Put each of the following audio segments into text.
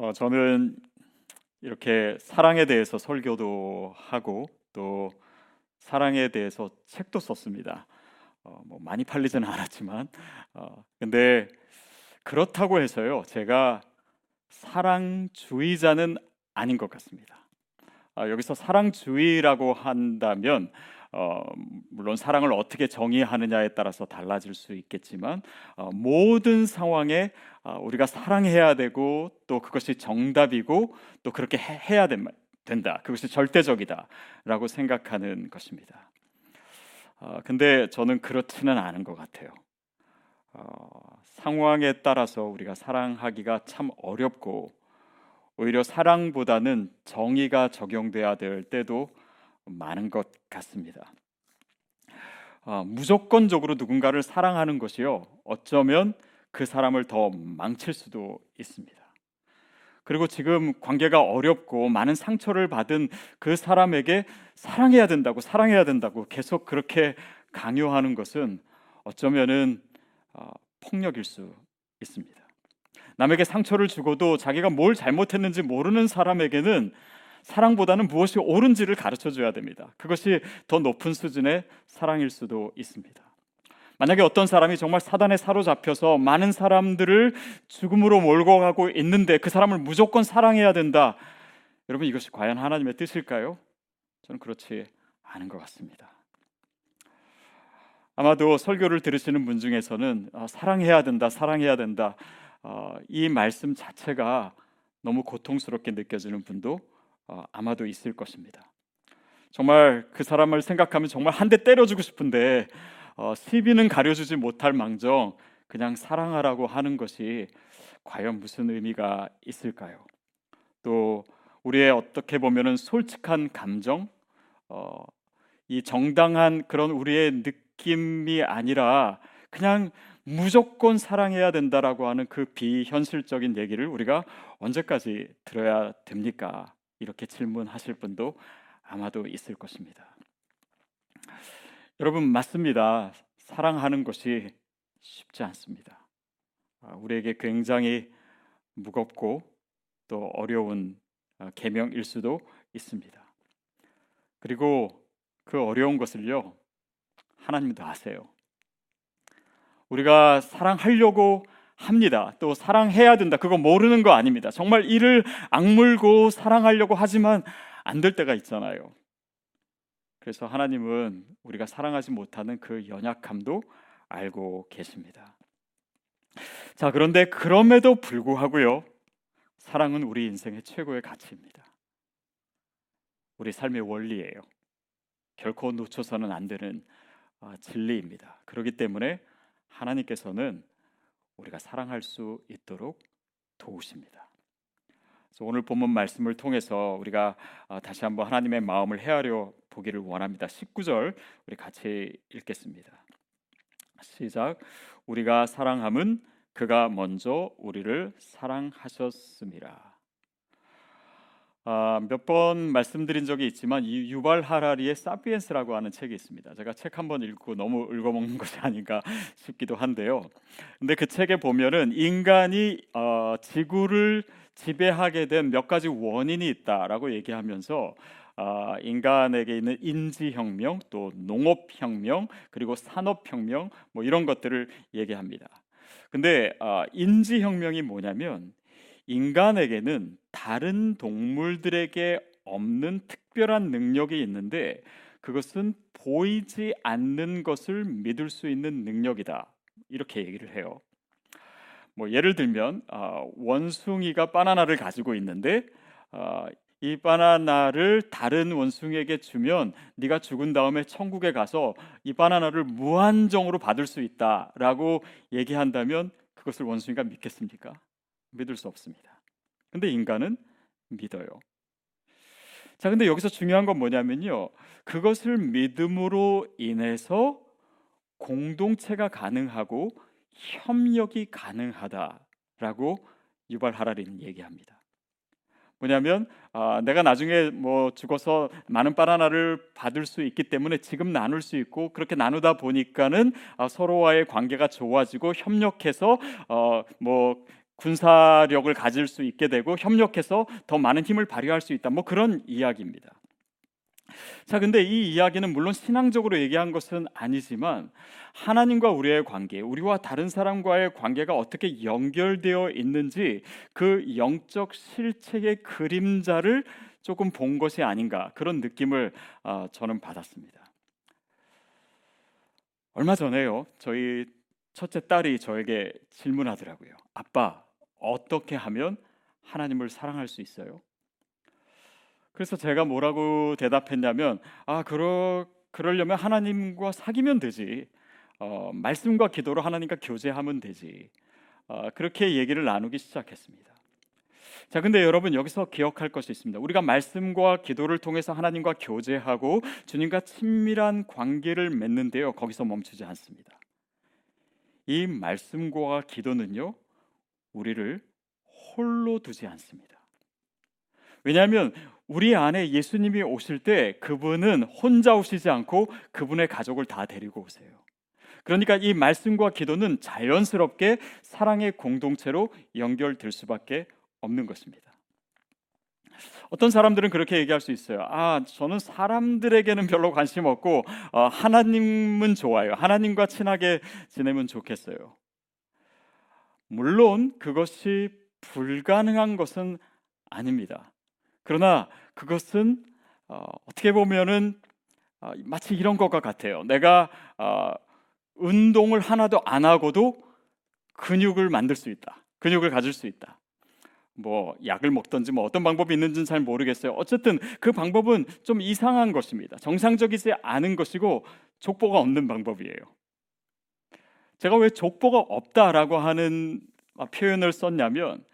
어, 저는 이렇게 사랑에 대해서 설교도 하고 또 사랑에 대해서 책도 썼습니다. 어, 뭐 많이 팔리지는 않았지만, 어, 근데 그렇다고 해서요, 제가 사랑주의자는 아닌 것 같습니다. 아, 여기서 사랑주의라고 한다면 어, 물론 사랑을 어떻게 정의하느냐에 따라서 달라질 수 있겠지만 어, 모든 상황에 어, 우리가 사랑해야 되고 또 그것이 정답이고 또 그렇게 해, 야 된다. 그것이 절대적이다라고 생각하는 것입니다. 어, 근데 저는 그렇지는 않은 것 같아요. 어, 상황에 따라서 우리가 사랑하기가 참 어렵고 오히려 사랑보다는 정의가 적용돼야 될 때도 많은 것 같습니다. 어, 무조건적으로 누군가를 사랑하는 것이요 어쩌면 그 사람을 더 망칠 수도 있습니다. 그리고 지금 관계가 어렵고 많은 상처를 받은 그 사람에게 사랑해야 된다고 사랑해야 된다고 계속 그렇게 강요하는 것은 어쩌면은 어, 폭력일 수 있습니다. 남에게 상처를 주고도 자기가 뭘 잘못했는지 모르는 사람에게는 사랑보다는 무엇이 옳은지를 가르쳐 줘야 됩니다. 그것이 더 높은 수준의 사랑일 수도 있습니다. 만약에 어떤 사람이 정말 사단에 사로잡혀서 많은 사람들을 죽음으로 몰고 가고 있는데 그 사람을 무조건 사랑해야 된다. 여러분 이것이 과연 하나님의 뜻일까요? 저는 그렇지 않은 것 같습니다. 아마도 설교를 들으시는 분 중에서는 아, 사랑해야 된다, 사랑해야 된다. 어, 이 말씀 자체가 너무 고통스럽게 느껴지는 분도 어, 아마도 있을 것입니다. 정말 그 사람을 생각하면 정말 한 대 때려주고 싶은데 어, 시비는 가려주지 못할 망정 그냥 사랑하라고 하는 것이 과연 무슨 의미가 있을까요? 또 우리의 어떻게 보면은 솔직한 감정, 어, 이 정당한 그런 우리의 느낌이 아니라 그냥 무조건 사랑해야 된다라고 하는 그 비현실적인 얘기를 우리가 언제까지 들어야 됩니까? 이렇게 질문하실 분도 아마도 있을 것입니다. 여러분 맞습니다. 사랑하는 것이 쉽지 않습니다. 아, 우리에게 굉장히 무겁고 또 어려운 아, 계명일 수도 있습니다. 그리고 그 어려운 것을요 하나님도 아세요. 우리가 사랑하려고 합니다. 또 사랑해야 된다. 그거 모르는 거 아닙니다. 정말 이를 악물고 사랑하려고 하지만 안 될 때가 있잖아요. 그래서 하나님은 우리가 사랑하지 못하는 그 연약함도 알고 계십니다. 자, 그런데 그럼에도 불구하고요. 사랑은 우리 인생의 최고의 가치입니다. 우리 삶의 원리예요. 결코 놓쳐서는 안 되는 아, 진리입니다. 그렇기 때문에 하나님께서는 우리가 사랑할 수 있도록 도우십니다. 오늘 본문 말씀을 통해서 우리가 아, 다시 한번 하나님의 마음을 헤아려 보기를 원합니다. 19절 우리 같이 읽겠습니다. 시작. 우리가 사랑함은 그가 먼저 우리를 사랑하셨습니다. 아, 몇번 말씀드린 적이 있지만 이 유발 하라리의 사피엔스라고 하는 책이 있습니다. 제가 책 한 번 읽고 너무 읽어먹는 것이 아닌가 싶기도 한데요. 근데 그 책에 보면은 인간이 어, 지구를 지배하게 된 몇 가지 원인이 있다라고 얘기하면서 어, 인간에게 있는 인지혁명, 또 농업혁명, 그리고 산업혁명 뭐 이런 것들을 얘기합니다. 근데 어, 인지혁명이 뭐냐면 인간에게는 다른 동물들에게 없는 특별한 능력이 있는데 그것은 보이지 않는 것을 믿을 수 있는 능력이다. 이렇게 얘기를 해요. 뭐 예를 들면 어, 원숭이가 바나나를 가지고 있는데 어, 이 바나나를 다른 원숭이에게 주면 네가 죽은 다음에 천국에 가서 이 바나나를 무한정으로 받을 수 있다라고 얘기한다면 그것을 원숭이가 믿겠습니까? 믿을 수 없습니다. 근데 인간은 믿어요. 자, 근데 여기서 중요한 건 뭐냐면요. 그것을 믿음으로 인해서 공동체가 가능하고 협력이 가능하다라고 유발 하라리는 얘기합니다. 뭐냐면 아, 내가 나중에 뭐 죽어서 많은 바나나를 받을 수 있기 때문에 지금 나눌 수 있고 그렇게 나누다 보니까는 아, 서로와의 관계가 좋아지고 협력해서 어, 뭐 군사력을 가질 수 있게 되고 협력해서 더 많은 힘을 발휘할 수 있다. 뭐 그런 이야기입니다. 자, 근데 이 이야기는 물론 신앙적으로 얘기한 것은 아니지만 하나님과 우리의 관계, 우리와 다른 사람과의 관계가 어떻게 연결되어 있는지 그 영적 실체의 그림자를 조금 본 것이 아닌가 그런 느낌을 어, 저는 받았습니다. 얼마 전에요, 저희 첫째 딸이 저에게 질문하더라고요. 아빠, 어떻게 하면 하나님을 사랑할 수 있어요? 그래서 제가 뭐라고 대답했냐면 아 그러 그러려면 하나님과 사귀면 되지 어, 말씀과 기도로 하나님과 교제하면 되지 어, 그렇게 얘기를 나누기 시작했습니다. 자, 근데 여러분 여기서 기억할 것이 있습니다. 우리가 말씀과 기도를 통해서 하나님과 교제하고 주님과 친밀한 관계를 맺는데요. 거기서 멈추지 않습니다. 이 말씀과 기도는요, 우리를 홀로 두지 않습니다. 왜냐하면 우리 안에 예수님이 오실 때 그분은 혼자 오시지 않고 그분의 가족을 다 데리고 오세요. 그러니까 이 말씀과 기도는 자연스럽게 사랑의 공동체로 연결될 수밖에 없는 것입니다. 어떤 사람들은 그렇게 얘기할 수 있어요. 아, 저는 사람들에게는 별로 관심 없고 어, 하나님은 좋아요. 하나님과 친하게 지내면 좋겠어요. 물론 그것이 불가능한 것은 아닙니다. 그러나 그것은 어, 떻게 보면은 어, 마치 이런 것과 같아요. 내가 어, 운동을 하나도 안 하고도 근육을 만들 수 있다. 근육을 가질 수 있다. 뭐 약을 먹든지 뭐 어떤 방법이 있는지는 잘 모르겠어요. 어쨌든 그 방법은 좀 이상한 것입니다. 정상적이지 않은 것이고 족보가 없는 방법이에요. 제가 왜 족보가 없다라고 하는 표현을 썼냐면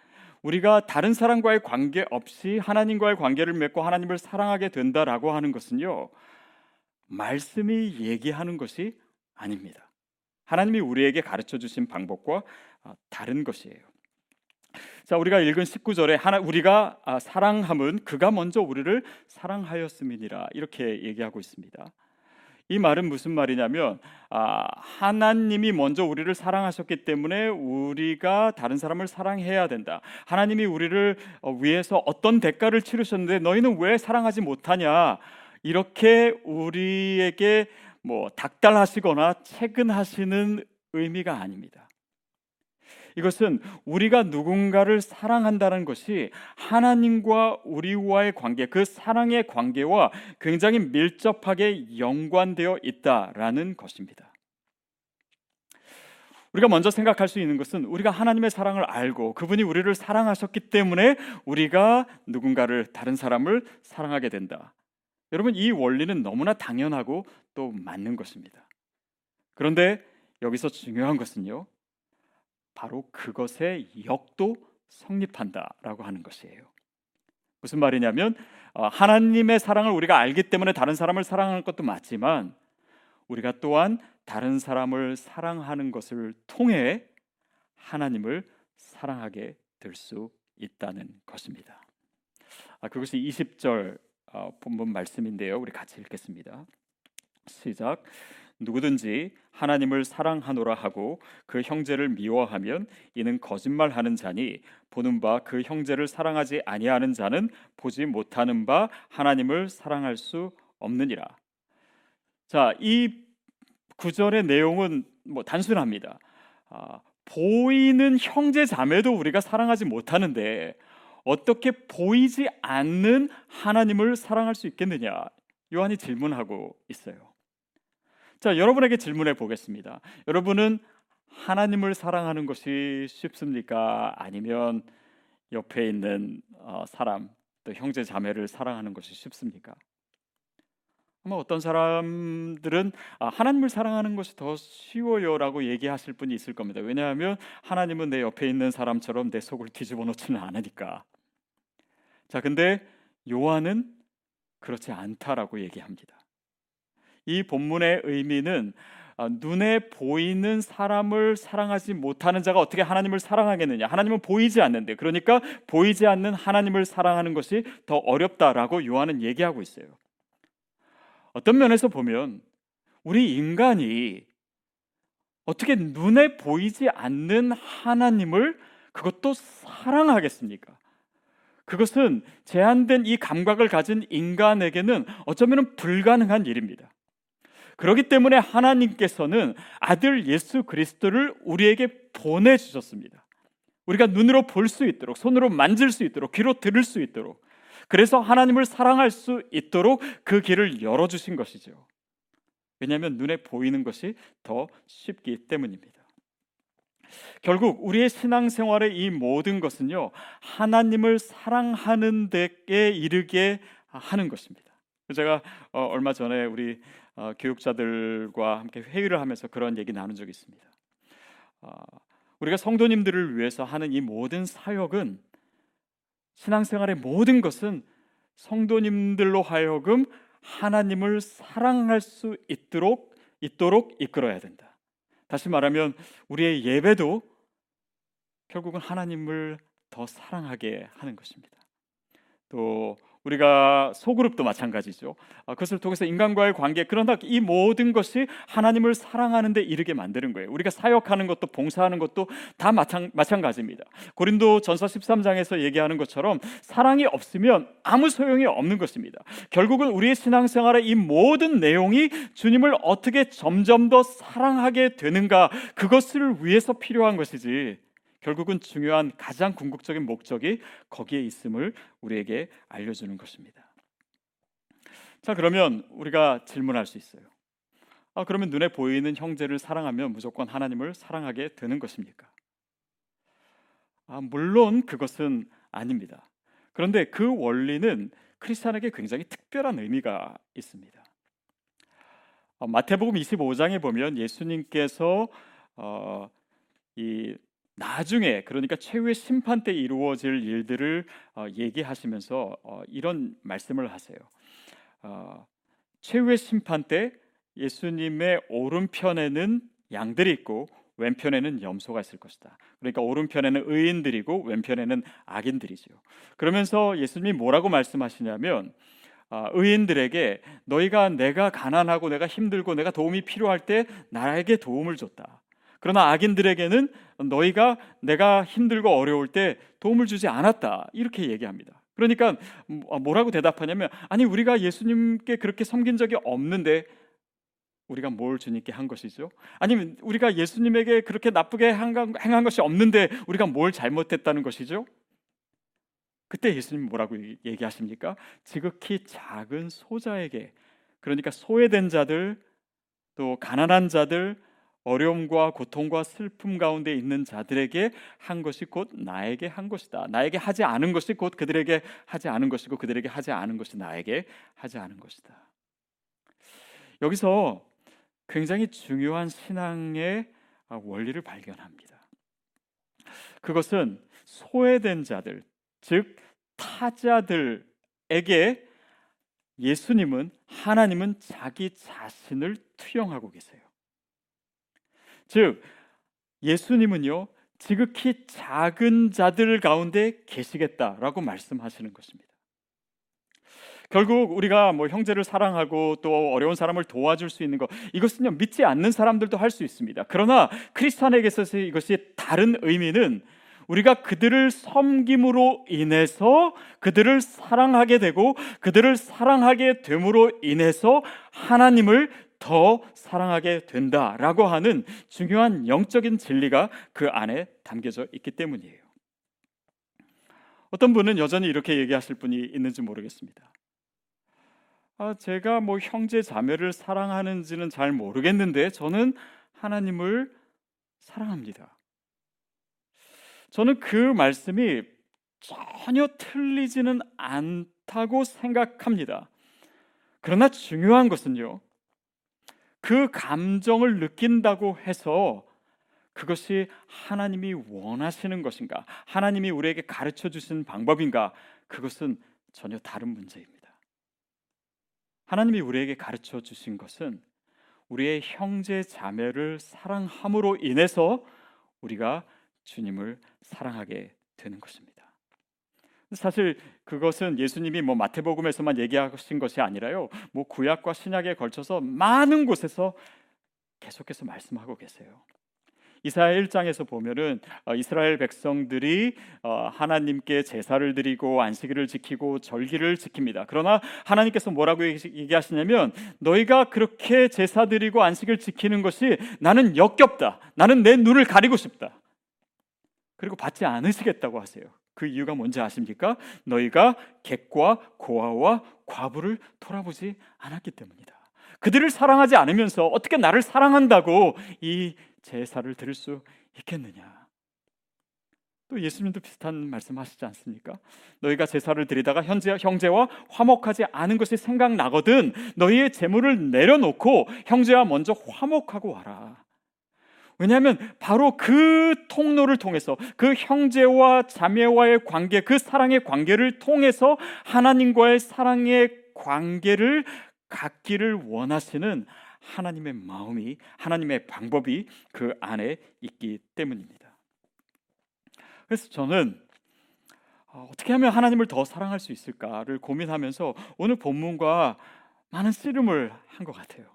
우리가 다른 사람과의 관계 없이 하나님과의 관계를 맺고 하나님을 사랑하게 된다라고 하는 것은요. 말씀이 얘기하는 것이 아닙니다. 하나님이 우리에게 가르쳐 주신 방법과 아, 다른 것이에요. 자, 우리가 읽은 19절에 하나 우리가 아, 사랑함은 그가 먼저 우리를 사랑하였음이니라 이렇게 얘기하고 있습니다. 이 말은 무슨 말이냐면 아, 하나님이 먼저 우리를 사랑하셨기 때문에 우리가 다른 사람을 사랑해야 된다. 하나님이 우리를 어, 위해서 어떤 대가를 치르셨는데 너희는 왜 사랑하지 못하냐? 이렇게 우리에게 뭐 닥달하시거나 채근하시는 의미가 아닙니다. 이것은 우리가 누군가를 사랑한다는 것이 하나님과 우리와의 관계, 그 사랑의 관계와 굉장히 밀접하게 연관되어 있다라는 것입니다. 우리가 먼저 생각할 수 있는 것은 우리가 하나님의 사랑을 알고 그분이 우리를 사랑하셨기 때문에 우리가 누군가를 다른 사람을 사랑하게 된다. 여러분 이 원리는 너무나 당연하고 또 맞는 것입니다. 그런데 여기서 중요한 것은요. 바로 그것의 역도 성립한다라고 하는 것이에요. 무슨 말이냐면 어, 하나님의 사랑을 우리가 알기 때문에 다른 사람을 사랑하는 것도 맞지만 우리가 또한 다른 사람을 사랑하는 것을 통해 하나님을 사랑하게 될 수 있다는 것입니다. 아, 그것이 20절 어, 본문 말씀인데요. 우리 같이 읽겠습니다. 시작. 누구든지 하나님을 사랑하노라 하고 그 형제를 미워하면 이는 거짓말하는 자니 보는 바 그 형제를 사랑하지 아니하는 자는 보지 못하는 바 하나님을 사랑할 수 없느니라. 자, 이 구절의 내용은 뭐 단순합니다. 아, 보이는 형제 자매도 우리가 사랑하지 못하는데 어떻게 보이지 않는 하나님을 사랑할 수 있겠느냐? 요한이 질문하고 있어요. 자, 여러분에게 질문해 보겠습니다. 여러분은 하나님을 사랑하는 것이 쉽습니까? 아니면 옆에 있는 어, 사람, 또 형제 자매를 사랑하는 것이 쉽습니까? 아마 어떤 사람들은 아, 하나님을 사랑하는 것이 더 쉬워요라고 얘기하실 분이 있을 겁니다. 왜냐하면 하나님은 내 옆에 있는 사람처럼 내 속을 뒤집어 놓지는 않으니까. 자, 근데 요한은 그렇지 않다라고 얘기합니다. 이 본문의 의미는 아, 눈에 보이는 사람을 사랑하지 못하는 자가 어떻게 하나님을 사랑하겠느냐? 하나님은 보이지 않는데, 그러니까 보이지 않는 하나님을 사랑하는 것이 더 어렵다라고 요한은 얘기하고 있어요. 어떤 면에서 보면 우리 인간이 어떻게 눈에 보이지 않는 하나님을 그것도 사랑하겠습니까? 그것은 제한된 이 감각을 가진 인간에게는 어쩌면 불가능한 일입니다. 그렇기 때문에 하나님께서는 아들 예수 그리스도를 우리에게 보내 주셨습니다. 우리가 눈으로 볼 수 있도록, 손으로 만질 수 있도록, 귀로 들을 수 있도록, 그래서 하나님을 사랑할 수 있도록 그 길을 열어 주신 것이죠. 왜냐하면 눈에 보이는 것이 더 쉽기 때문입니다. 결국 우리의 신앙생활의 이 모든 것은요 하나님을 사랑하는 데에 이르게 하는 것입니다. 제가 어, 얼마 전에 우리 어, 교육자들과 함께 회의를 하면서 그런 얘기 나눈 적이 있습니다. 어, 우리가 성도님들을 위해서 하는 이 모든 사역은 신앙생활의 모든 것은 성도님들로 하여금 하나님을 사랑할 수 있도록 있도록 이끌어야 된다. 다시 말하면 우리의 예배도 결국은 하나님을 더 사랑하게 하는 것입니다. 또 우리가 소그룹도 마찬가지죠. 아, 그것을 통해서 인간과의 관계 그러나 이 모든 것이 하나님을 사랑하는 데 이르게 만드는 거예요. 우리가 사역하는 것도 봉사하는 것도 다 마찬, 마찬가지입니다. 고린도 전서 13장에서 얘기하는 것처럼 사랑이 없으면 아무 소용이 없는 것입니다. 결국은 우리의 신앙생활의 이 모든 내용이 주님을 어떻게 점점 더 사랑하게 되는가 그것을 위해서 필요한 것이지 결국은 중요한 가장 궁극적인 목적이 거기에 있음을 우리에게 알려주는 것입니다. 자, 그러면 우리가 질문할 수 있어요. 아, 그러면 눈에 보이는 형제를 사랑하면 무조건 하나님을 사랑하게 되는 것입니까? 아, 물론 그것은 아닙니다. 그런데 그 원리는 크리스천에게 굉장히 특별한 의미가 있습니다. 어, 마태복음 25장에 보면 예수님께서 어, 이 나중에 그러니까 최후의 심판 때 이루어질 일들을 어, 얘기하시면서 어, 이런 말씀을 하세요. 어, 최후의 심판 때 예수님의 오른편에는 양들이 있고 왼편에는 염소가 있을 것이다. 그러니까 오른편에는 의인들이고 왼편에는 악인들이죠. 그러면서 예수님이 뭐라고 말씀하시냐면 아, 의인들에게 너희가 내가 가난하고 내가 힘들고 내가 도움이 필요할 때 나에게 도움을 줬다. 그러나 악인들에게는 너희가 내가 힘들고 어려울 때 도움을 주지 않았다. 이렇게 얘기합니다. 그러니까 뭐, 뭐라고 대답하냐면 아니 우리가 예수님께 그렇게 섬긴 적이 없는데 우리가 뭘 주님께 한 것이죠? 아니면 우리가 예수님에게 그렇게 나쁘게 행한 것이 없는데 우리가 뭘 잘못했다는 것이죠? 그때 예수님 뭐라고 얘기하십니까? 지극히 작은 소자에게 그러니까 소외된 자들 또 가난한 자들 어려움과 고통과 슬픔 가운데 있는 자들에게 한 것이 곧 나에게 한 것이다. 나에게 하지 않은 것이 곧 그들에게 하지 않은 것이고 그들에게 하지 않은 것이 나에게 하지 않은 것이다. 여기서 굉장히 중요한 신앙의 원리를 발견합니다. 그것은 소외된 자들, 즉 타자들에게 예수님은 하나님은 자기 자신을 투영하고 계세요. 즉 예수님은요 지극히 작은 자들 가운데 계시겠다라고 말씀하시는 것입니다. 결국 우리가 뭐 형제를 사랑하고 또 어려운 사람을 도와줄 수 있는 것 이것은요 믿지 않는 사람들도 할 수 있습니다. 그러나 크리스천에게 있어서 이것이 다른 의미는 우리가 그들을 섬김으로 인해서 그들을 사랑하게 되고 그들을 사랑하게 됨으로 인해서 하나님을 더 사랑하게 된다라고 하는 중요한 영적인 진리가 그 안에 담겨져 있기 때문이에요. 어떤 분은 여전히 이렇게 얘기하실 분이 있는지 모르겠습니다. 아, 제가 뭐 형제 자매를 사랑하는지는 잘 모르겠는데 저는 하나님을 사랑합니다. 저는 그 말씀이 전혀 틀리지는 않다고 생각합니다. 그러나 중요한 것은요. 그 감정을 느낀다고 해서 그것이 하나님이 원하시는 것인가? 하나님이 우리에게 가르쳐 주신 방법인가? 그것은 전혀 다른 문제입니다. 하나님이 우리에게 가르쳐 주신 것은 우리의 형제 자매를 사랑함으로 인해서 우리가 주님을 사랑하게 되는 것입니다. 사실 그것은 예수님이 뭐 마태복음에서만 얘기하신 것이 아니라요. 뭐 구약과 신약에 걸쳐서 많은 곳에서 계속해서 말씀하고 계세요. 이사야 1장에서 보면은 어, 이스라엘 백성들이 어, 하나님께 제사를 드리고 안식일을 지키고 절기를 지킵니다. 그러나 하나님께서 뭐라고 얘기하시냐면 너희가 그렇게 제사 드리고 안식을 지키는 것이 나는 역겹다. 나는 내 눈을 가리고 싶다. 그리고 받지 않으시겠다고 하세요. 그 이유가 뭔지 아십니까? 너희가 객과 고아와 과부를 돌아보지 않았기 때문이다. 그들을 사랑하지 않으면서 어떻게 나를 사랑한다고 이 제사를 드릴 수 있겠느냐? 또 예수님도 비슷한 말씀하시지 않습니까? 너희가 제사를 드리다가 현재 형제와 화목하지 않은 것이 생각나거든 너희의 재물을 내려놓고 형제와 먼저 화목하고 와라. 왜냐하면 바로 그 통로를 통해서 그 형제와 자매와의 관계, 그 사랑의 관계를 통해서 하나님과의 사랑의 관계를 갖기를 원하시는 하나님의 마음이 하나님의 방법이 그 안에 있기 때문입니다. 그래서 저는 어, 어떻게 하면 하나님을 더 사랑할 수 있을까를 고민하면서 오늘 본문과 많은 씨름을 한 것 같아요.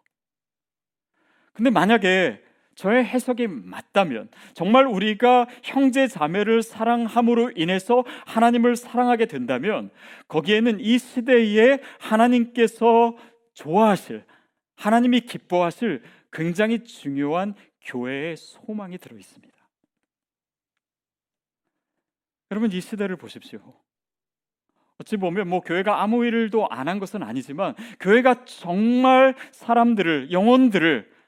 근데 만약에 저의 해석이 맞다면 정말 우리가 형제 자매를 사랑함으로 인해서 하나님을 사랑하게 된다면 거기에는 이 시대에 하나님께서 좋아하실 하나님이 기뻐하실 굉장히 중요한 교회의 소망이 들어 있습니다. 여러분 이 시대를 보십시오. 어찌 보면 뭐 교회가 아무 일도 안 한 것은 아니지만 교회가 정말 사람들을 영혼들을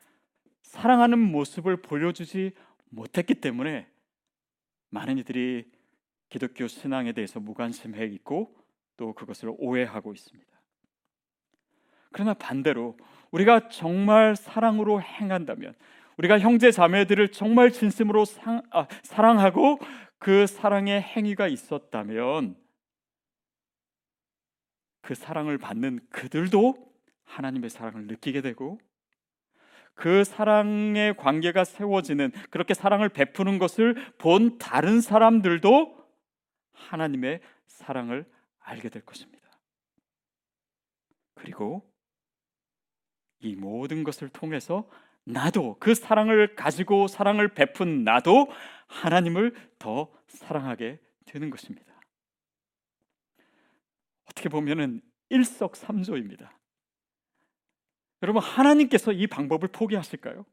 사랑하는 모습을 보여주지 못했기 때문에 많은 이들이 기독교 신앙에 대해서 무관심해 있고 또 그것을 오해하고 있습니다. 그러나 반대로 우리가 정말 사랑으로 행한다면 우리가 형제 자매들을 정말 진심으로 상, 아, 사랑하고 그 사랑의 행위가 있었다면 그 사랑을 받는 그들도 하나님의 사랑을 느끼게 되고 그 사랑의 관계가 세워지는 그렇게 사랑을 베푸는 것을 본 다른 사람들도 하나님의 사랑을 알게 될 것입니다. 그리고 이 모든 것을 통해서 나도 그 사랑을 가지고 사랑을 베푼 나도 하나님을 더 사랑하게 되는 것입니다. 어떻게 보면은 일석삼조입니다. 여러분 하나님께서 이 방법을 포기하실까요?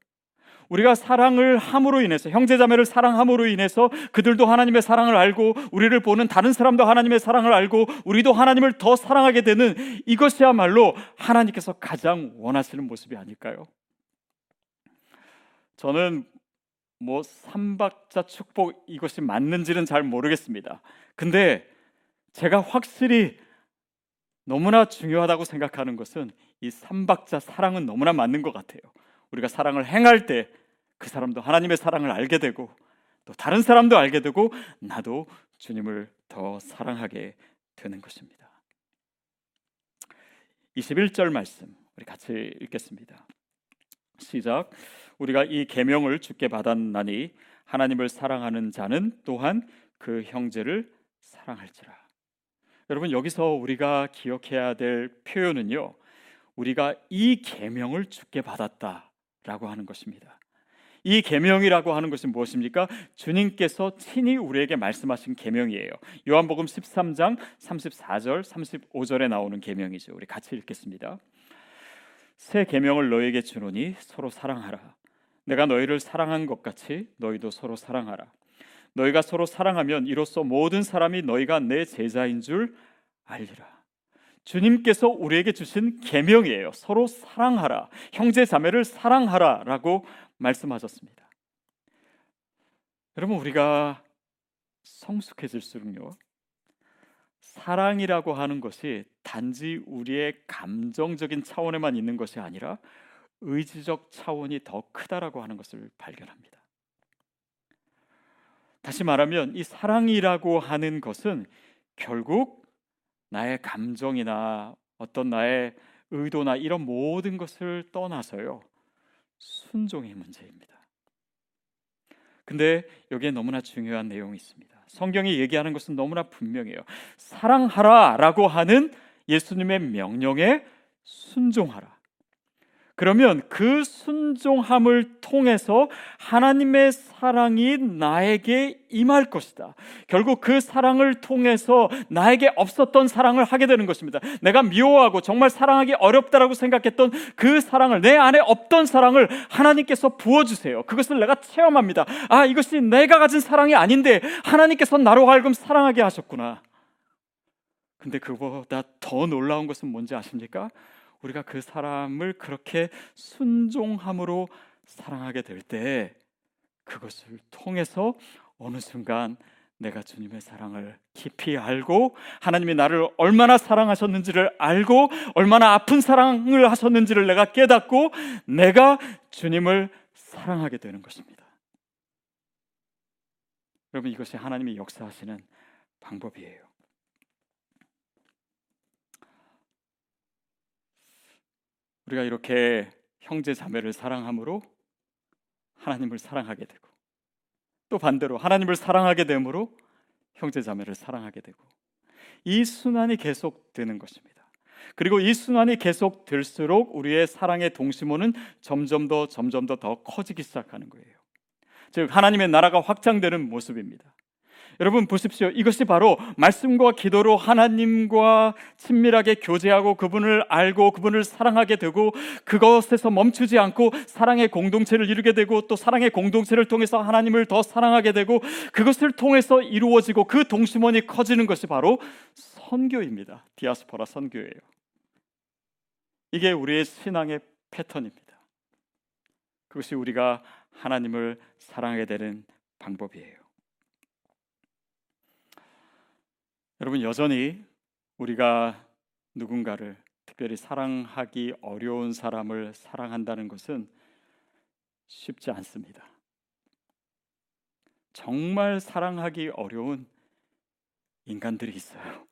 우리가 사랑을 함으로 인해서 형제자매를 사랑함으로 인해서 그들도 하나님의 사랑을 알고 우리를 보는 다른 사람도 하나님의 사랑을 알고 우리도 하나님을 더 사랑하게 되는 이것이야말로 하나님께서 가장 원하시는 모습이 아닐까요? 저는 뭐 삼박자 축복 이것이 맞는지는 잘 모르겠습니다. 근데 제가 확실히 너무나 중요하다고 생각하는 것은 이 삼박자 사랑은 너무나 맞는 것 같아요. 우리가 사랑을 행할 때 그 사람도 하나님의 사랑을 알게 되고 또 다른 사람도 알게 되고 나도 주님을 더 사랑하게 되는 것입니다. 21절 말씀 우리 같이 읽겠습니다. 시작. 우리가 이 계명을 주께 받았나니 하나님을 사랑하는 자는 또한 그 형제를 사랑할지라. 여러분 여기서 우리가 기억해야 될 표현은요. 우리가 이 계명을 주께 받았다라고 하는 것입니다. 이 계명이라고 하는 것은 무엇입니까? 주님께서 친히 우리에게 말씀하신 계명이에요. 요한복음 13장 34절 35절에 나오는 계명이죠. 우리 같이 읽겠습니다. 새 계명을 너에게 주노니 서로 사랑하라. 내가 너희를 사랑한 것 같이 너희도 서로 사랑하라. 너희가 서로 사랑하면 이로써 모든 사람이 너희가 내 제자인 줄 알리라. 주님께서 우리에게 주신 계명이에요. 서로 사랑하라. 형제 자매를 사랑하라라고 말씀하셨습니다. 여러분 우리가 성숙해질수록요. 사랑이라고 하는 것이 단지 우리의 감정적인 차원에만 있는 것이 아니라 의지적 차원이 더 크다라고 하는 것을 발견합니다. 다시 말하면 이 사랑이라고 하는 것은 결국 나의 감정이나 어떤 나의 의도나 이런 모든 것을 떠나서요. 순종의 문제입니다. 근데 여기에 너무나 중요한 내용이 있습니다. 성경이 얘기하는 것은 너무나 분명해요. 사랑하라라고 하는 예수님의 명령에 순종하라. 그러면 그 순종함을 통해서 하나님의 사랑이 나에게 임할 것이다. 결국 그 사랑을 통해서 나에게 없었던 사랑을 하게 되는 것입니다. 내가 미워하고 정말 사랑하기 어렵다라고 생각했던 그 사랑을 내 안에 없던 사랑을 하나님께서 부어주세요. 그것을 내가 체험합니다. 아, 이것이 내가 가진 사랑이 아닌데 하나님께서 나로 하여금 사랑하게 하셨구나. 근데 그보다 더 놀라운 것은 뭔지 아십니까? 우리가 그 사람을 그렇게 순종함으로 사랑하게 될 때 그것을 통해서 어느 순간 내가 주님의 사랑을 깊이 알고 하나님이 나를 얼마나 사랑하셨는지를 알고 얼마나 아픈 사랑을 하셨는지를 내가 깨닫고 내가 주님을 사랑하게 되는 것입니다. 여러분 이것이 하나님이 역사하시는 방법이에요. 우리가 이렇게 형제 자매를 사랑함으로 하나님을 사랑하게 되고 또 반대로 하나님을 사랑하게 되므로 형제 자매를 사랑하게 되고 이 순환이 계속되는 것입니다. 그리고 이 순환이 계속될수록 우리의 사랑의 동심원은 점점 더 점점 더 더 커지기 시작하는 거예요. 즉 하나님의 나라가 확장되는 모습입니다. 여러분 보십시오. 이것이 바로 말씀과 기도로 하나님과 친밀하게 교제하고 그분을 알고 그분을 사랑하게 되고 그것에서 멈추지 않고 사랑의 공동체를 이루게 되고 또 사랑의 공동체를 통해서 하나님을 더 사랑하게 되고 그것을 통해서 이루어지고 그 동심원이 커지는 것이 바로 선교입니다. 디아스포라 선교예요. 이게 우리의 신앙의 패턴입니다. 그것이 우리가 하나님을 사랑하게 되는 방법이에요. 여러분 여전히 우리가 누군가를 특별히 사랑하기 어려운 사람을 사랑한다는 것은 쉽지 않습니다. 정말 사랑하기 어려운 인간들이 있어요.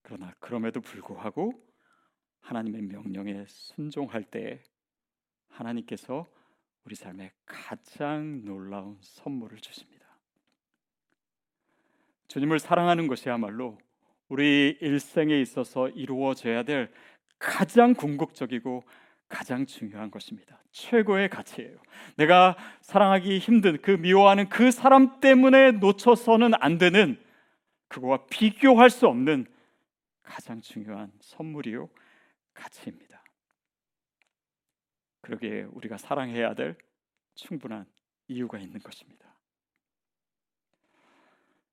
그러나 그럼에도 불구하고 하나님의 명령에 순종할 때 하나님께서 우리 삶에 가장 놀라운 선물을 주십니다. 주님을 사랑하는 것이야말로 우리 일생에 있어서 이루어져야 될 가장 궁극적이고 가장 중요한 것입니다. 최고의 가치예요. 내가 사랑하기 힘든 그 미워하는 그 사람 때문에 놓쳐서는 안 되는 그거와 비교할 수 없는 가장 중요한 선물이요 가치입니다. 그러기에 우리가 사랑해야 될 충분한 이유가 있는 것입니다.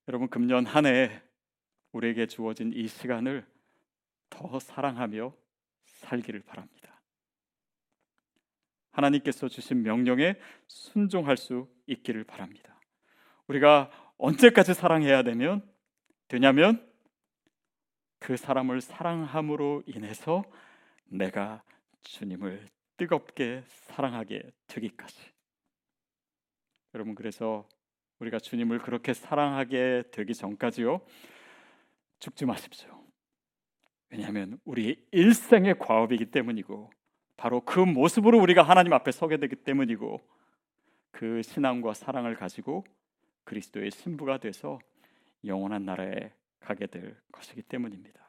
여러분 금년 한 해 우리에게 주어진 이 시간을 더 사랑하며 살기를 바랍니다. 하나님께서 주신 명령에 순종할 수 있기를 바랍니다. 우리가 언제까지 사랑해야 되면 되냐면 그 사람을 사랑함으로 인해서 내가 주님을 뜨겁게 사랑하게 되기까지. 여러분 그래서 우리가 주님을 그렇게 사랑하게 되기 전까지요. 죽지 마십시오. 왜냐하면 우리 일생의 과업이기 때문이고 바로 그 모습으로 우리가 하나님 앞에 서게 되기 때문이고 그 신앙과 사랑을 가지고 그리스도의 신부가 돼서 영원한 나라에 가게 될 것이기 때문입니다.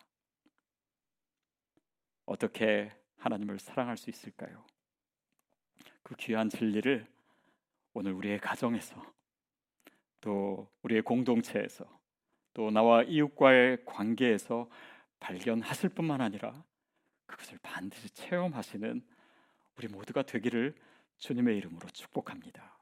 어떻게 하나님을 사랑할 수 있을까요? 그 귀한 진리를 오늘 우리의 가정에서 또 우리의 공동체에서 또 나와 이웃과의 관계에서 발견하실 뿐만 아니라 그것을 반드시 체험하시는 우리 모두가 되기를 주님의 이름으로 축복합니다.